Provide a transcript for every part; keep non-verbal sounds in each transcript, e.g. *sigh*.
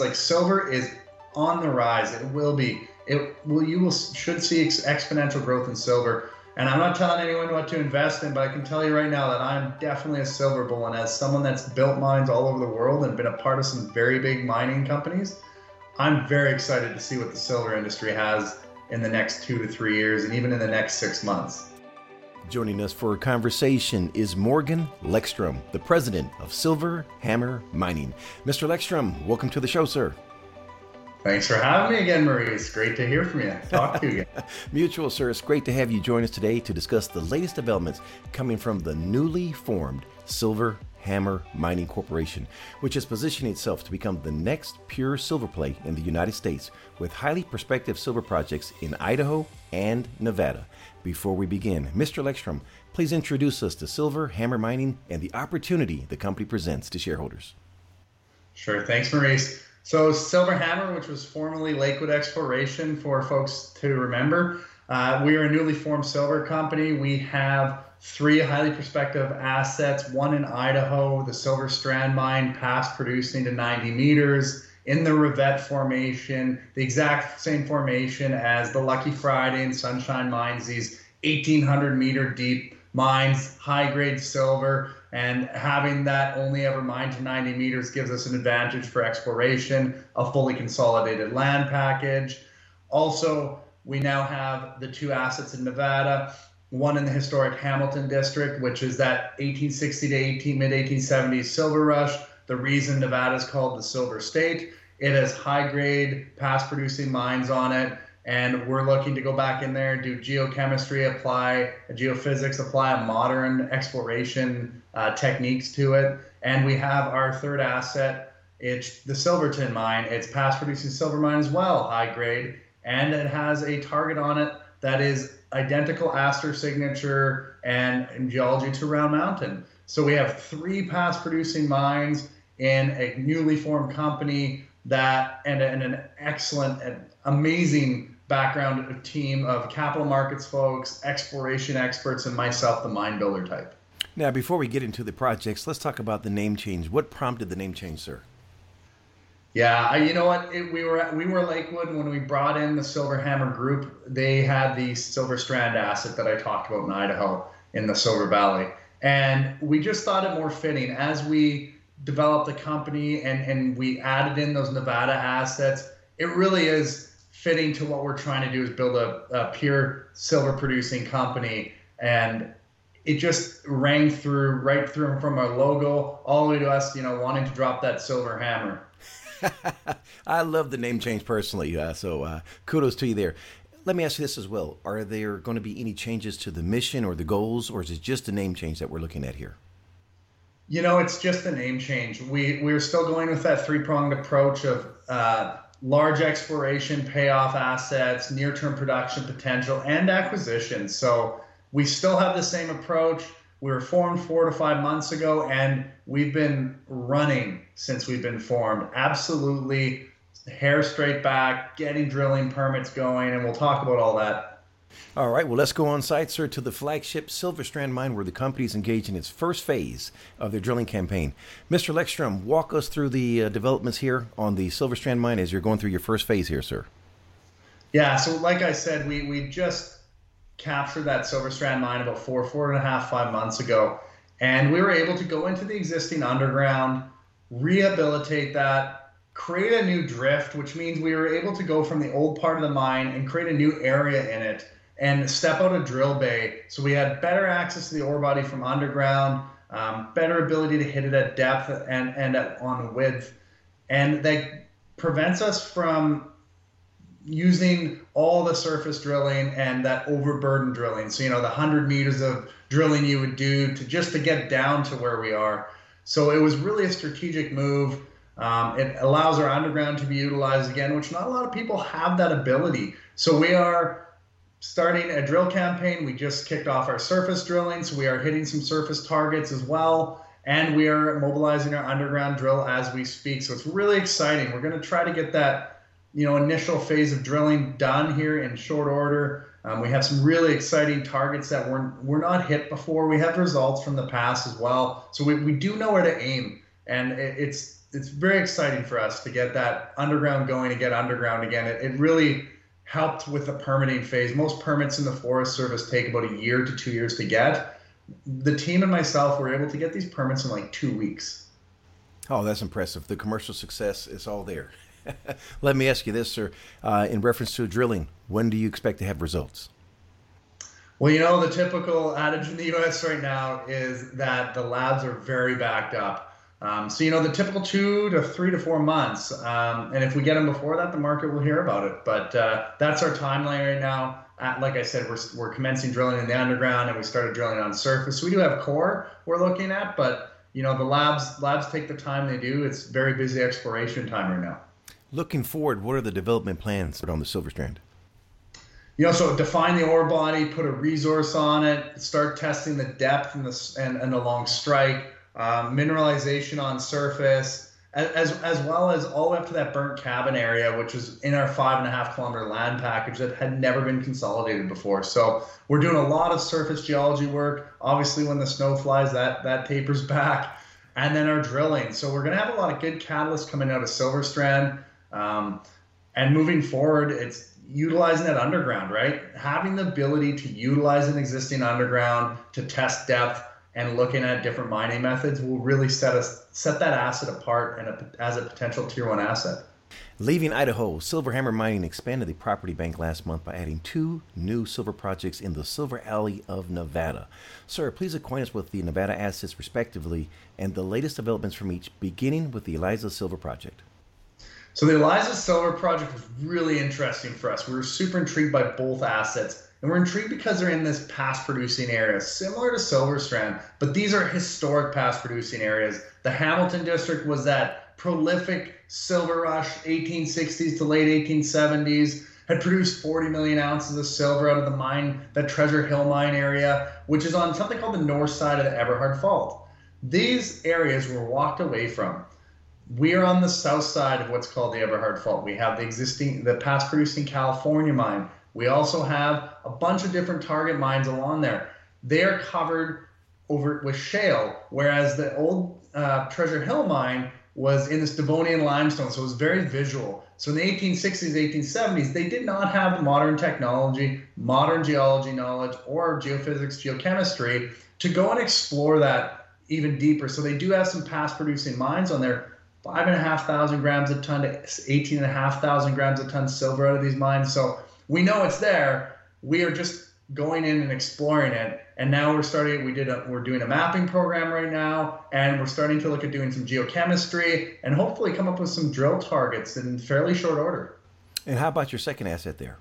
like silver is on the rise. It will be. It will. You will should see ex- exponential growth in silver. And I'm not telling anyone what to invest in, but I can tell you right now that I'm definitely a silver bull. And as someone that's built mines all over the world and been a part of some very big mining companies, I'm very excited to see what the silver industry has in the next two to three years and even in the next six months. Joining us for a conversation is Morgan Lekstrom, the president of Silver Hammer Mining. Mr. Lekstrom, welcome to the show, sir. Thanks for having me again, Maurice. Great to hear from you. Talk to you again. *laughs* Mutual, sir. It's great to have you join us today to discuss the latest developments coming from the newly formed Silver Hammer Mining Corporation, which is positioning itself to become the next pure silver play in the United States with highly prospective silver projects in Idaho and Nevada. Before we begin, Mr. Lekstrom, please introduce us to Silver Hammer Mining and the opportunity the company presents to shareholders. Sure. Thanks, Maurice. So Silver Hammer, which was formerly Lakewood Exploration, for folks to remember, uh, we are a newly formed silver company. We have three highly prospective assets: one in Idaho, the Silver Strand Mine, past producing to 90 meters in the Revett Formation, the exact same formation as the Lucky Friday and Sunshine Mines. These 1,800 meter deep mines, high grade silver and having that only ever mined to 90 meters gives us an advantage for exploration, a fully consolidated land package. Also, we now have the two assets in Nevada, one in the historic Hamilton district, which is that 1860 to 18 mid 1870s silver rush. The reason Nevada is called the Silver State. It has high grade, past producing mines on it and we're looking to go back in there, do geochemistry, apply geophysics, apply modern exploration uh, techniques to it. And we have our third asset, it's the Silverton mine. It's past producing silver mine as well, high grade, and it has a target on it that is identical aster signature and geology to Round Mountain. So we have three past producing mines in a newly formed company that and, and an excellent and amazing background team of capital markets folks, exploration experts, and myself, the mine builder type. Now, before we get into the projects, let's talk about the name change. What prompted the name change, sir? Yeah, you know what? It, we were we were Lakewood when we brought in the Silver Hammer Group. They had the Silver Strand asset that I talked about in Idaho in the Silver Valley, and we just thought it more fitting as we developed the company and and we added in those Nevada assets. It really is fitting to what we're trying to do is build a, a pure silver producing company and it just rang through right through from our logo all the way to us you know wanting to drop that silver hammer *laughs* i love the name change personally uh, so uh, kudos to you there let me ask you this as well are there going to be any changes to the mission or the goals or is it just a name change that we're looking at here you know it's just a name change we we're still going with that three pronged approach of uh, large exploration payoff assets, near term production potential, and acquisition. So we still have the same approach. We were formed four to five months ago, and we've been running since we've been formed. Absolutely hair straight back, getting drilling permits going, and we'll talk about all that all right, well, let's go on site, sir, to the flagship Silver Strand mine where the company is engaged in its first phase of their drilling campaign. Mr. Lekstrom, walk us through the uh, developments here on the Silver Strand mine as you're going through your first phase here, sir. Yeah, so like I said, we, we just captured that Silver Strand mine about four, four and a half, five months ago. And we were able to go into the existing underground, rehabilitate that, create a new drift, which means we were able to go from the old part of the mine and create a new area in it and step out a drill bay. So we had better access to the ore body from underground, um, better ability to hit it at depth and, and at, on width. And that prevents us from using all the surface drilling and that overburden drilling. So, you know, the 100 meters of drilling you would do to just to get down to where we are. So it was really a strategic move. Um, it allows our underground to be utilized again, which not a lot of people have that ability. So we are starting a drill campaign. We just kicked off our surface drilling, so we are hitting some surface targets as well. And we are mobilizing our underground drill as we speak. So it's really exciting. We're going to try to get that, you know, initial phase of drilling done here in short order. Um, we have some really exciting targets that were we're not hit before. We have results from the past as well, so we, we do know where to aim, and it, it's it's very exciting for us to get that underground going and get underground again. It, it really helped with the permitting phase. Most permits in the Forest Service take about a year to two years to get. The team and myself were able to get these permits in like two weeks. Oh, that's impressive. The commercial success is all there. *laughs* *laughs* Let me ask you this, sir. Uh, in reference to drilling, when do you expect to have results? Well, you know, the typical adage in the US right now is that the labs are very backed up. Um, so, you know, the typical two to three to four months. Um, and if we get them before that, the market will hear about it. But uh, that's our timeline right now. At, like I said, we're, we're commencing drilling in the underground and we started drilling on surface. We do have core we're looking at, but you know the labs labs take the time they do. It's very busy exploration time right now. Looking forward, what are the development plans on the Silver Strand? You know, so define the ore body, put a resource on it, start testing the depth and the and, and along strike, um, mineralization on surface, as as well as all the way up to that burnt cabin area, which is in our five and a half kilometer land package that had never been consolidated before. So we're doing a lot of surface geology work. Obviously, when the snow flies, that that tapers *laughs* back, and then our drilling. So we're gonna have a lot of good catalysts coming out of Silver Strand. Um, and moving forward, it's utilizing that underground, right? Having the ability to utilize an existing underground to test depth and looking at different mining methods will really set us set that asset apart and a, as a potential tier one asset. Leaving Idaho, Silverhammer Mining expanded the property bank last month by adding two new silver projects in the Silver Alley of Nevada. Sir, please acquaint us with the Nevada assets respectively and the latest developments from each, beginning with the Eliza Silver Project. So the Eliza Silver project was really interesting for us. We were super intrigued by both assets. And we're intrigued because they're in this past producing area, similar to Silver Strand, but these are historic past producing areas. The Hamilton district was that prolific silver rush, 1860s to late 1870s, had produced 40 million ounces of silver out of the mine, that Treasure Hill mine area, which is on something called the north side of the Eberhard Fault. These areas were walked away from we are on the south side of what's called the Eberhard Fault. We have the existing, the past producing California mine. We also have a bunch of different target mines along there. They are covered over with shale, whereas the old uh, Treasure Hill mine was in this Devonian limestone, so it was very visual. So in the 1860s, 1870s, they did not have the modern technology, modern geology knowledge, or geophysics, geochemistry to go and explore that even deeper. So they do have some past producing mines on there, five and a half thousand grams a ton to 18 and a half thousand grams a ton silver out of these mines. So we know it's there. We are just going in and exploring it. And now we're starting. We did. A, we're doing a mapping program right now, and we're starting to look at doing some geochemistry and hopefully come up with some drill targets in fairly short order. And how about your second asset there?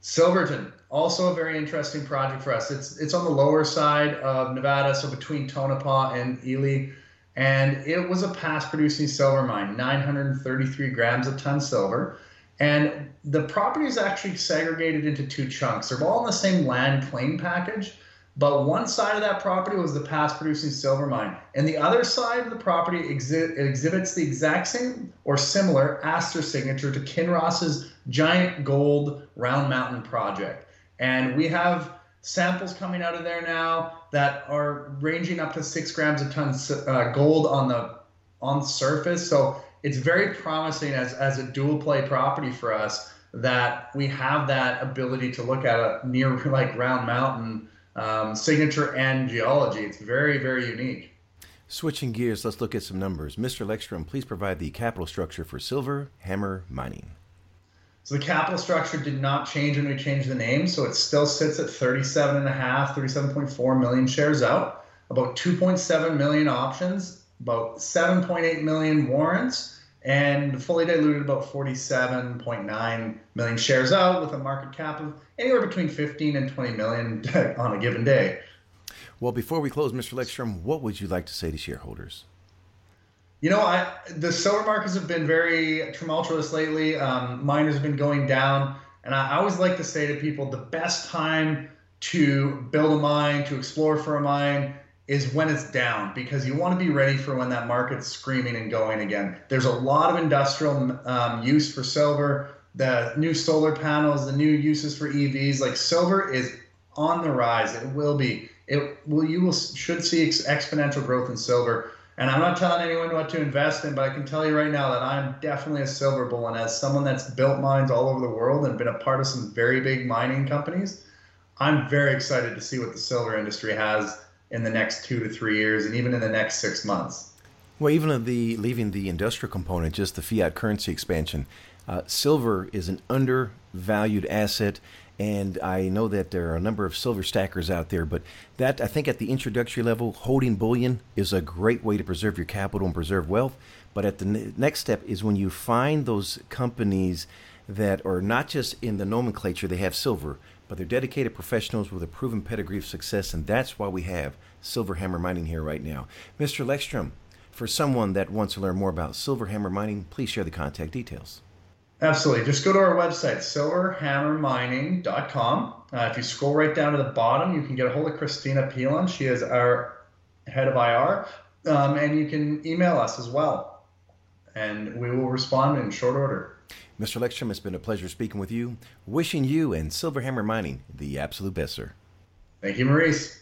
Silverton, also a very interesting project for us. It's it's on the lower side of Nevada, so between Tonopah and Ely and it was a past producing silver mine 933 grams a ton silver. And the property is actually segregated into two chunks. They're all in the same land claim package but one side of that property was the past producing silver mine and the other side of the property exhi- exhibits the exact same or similar aster signature to kinross's giant gold round mountain project. And we have samples coming out of there now that are ranging up to six grams a ton uh, gold on the on surface. So it's very promising as as a dual play property for us that we have that ability to look at a near *laughs* like Round Mountain um, signature and geology. It's very very unique. Switching gears, let's look at some numbers. Mr. Lekstrom, please provide the capital structure for Silver Hammer Mining. So the capital structure did not change when we changed the name. So it still sits at 37.5, 37.4 million shares out, about 2.7 million options, about 7.8 million warrants, and fully diluted about 47.9 million shares out with a market cap of anywhere between 15 and 20 million *laughs* on a given day. Well, before we close, Mr. Lekstrom, what would you like to say to shareholders? You know, I the silver markets have been very tumultuous lately. Um, miners have been going down, and I, I always like to say to people, the best time to build a mine, to explore for a mine, is when it's down because you want to be ready for when that market's screaming and going again. There's a lot of industrial um, use for silver. The new solar panels, the new uses for EVs, like silver is on the rise. It will be. It will. You will should see ex- exponential growth in silver. And I'm not telling anyone what to invest in, but I can tell you right now that I'm definitely a silver bull. And as someone that's built mines all over the world and been a part of some very big mining companies, I'm very excited to see what the silver industry has in the next two to three years and even in the next six months. Well, even the leaving the industrial component, just the fiat currency expansion, uh, silver is an undervalued asset. And I know that there are a number of silver stackers out there, but that I think at the introductory level, holding bullion is a great way to preserve your capital and preserve wealth. But at the ne- next step is when you find those companies that are not just in the nomenclature, they have silver, but they're dedicated professionals with a proven pedigree of success, and that's why we have Silver Hammer Mining here right now. Mr. Lekstrom, for someone that wants to learn more about Silver Hammer Mining, please share the contact details. Absolutely. Just go to our website, silverhammermining.com. Uh, if you scroll right down to the bottom, you can get a hold of Christina Pilon. She is our head of IR. Um, and you can email us as well. And we will respond in short order. Mr. Lekstrom, it's been a pleasure speaking with you. Wishing you and Silver Hammer Mining the absolute best, sir. Thank you, Maurice.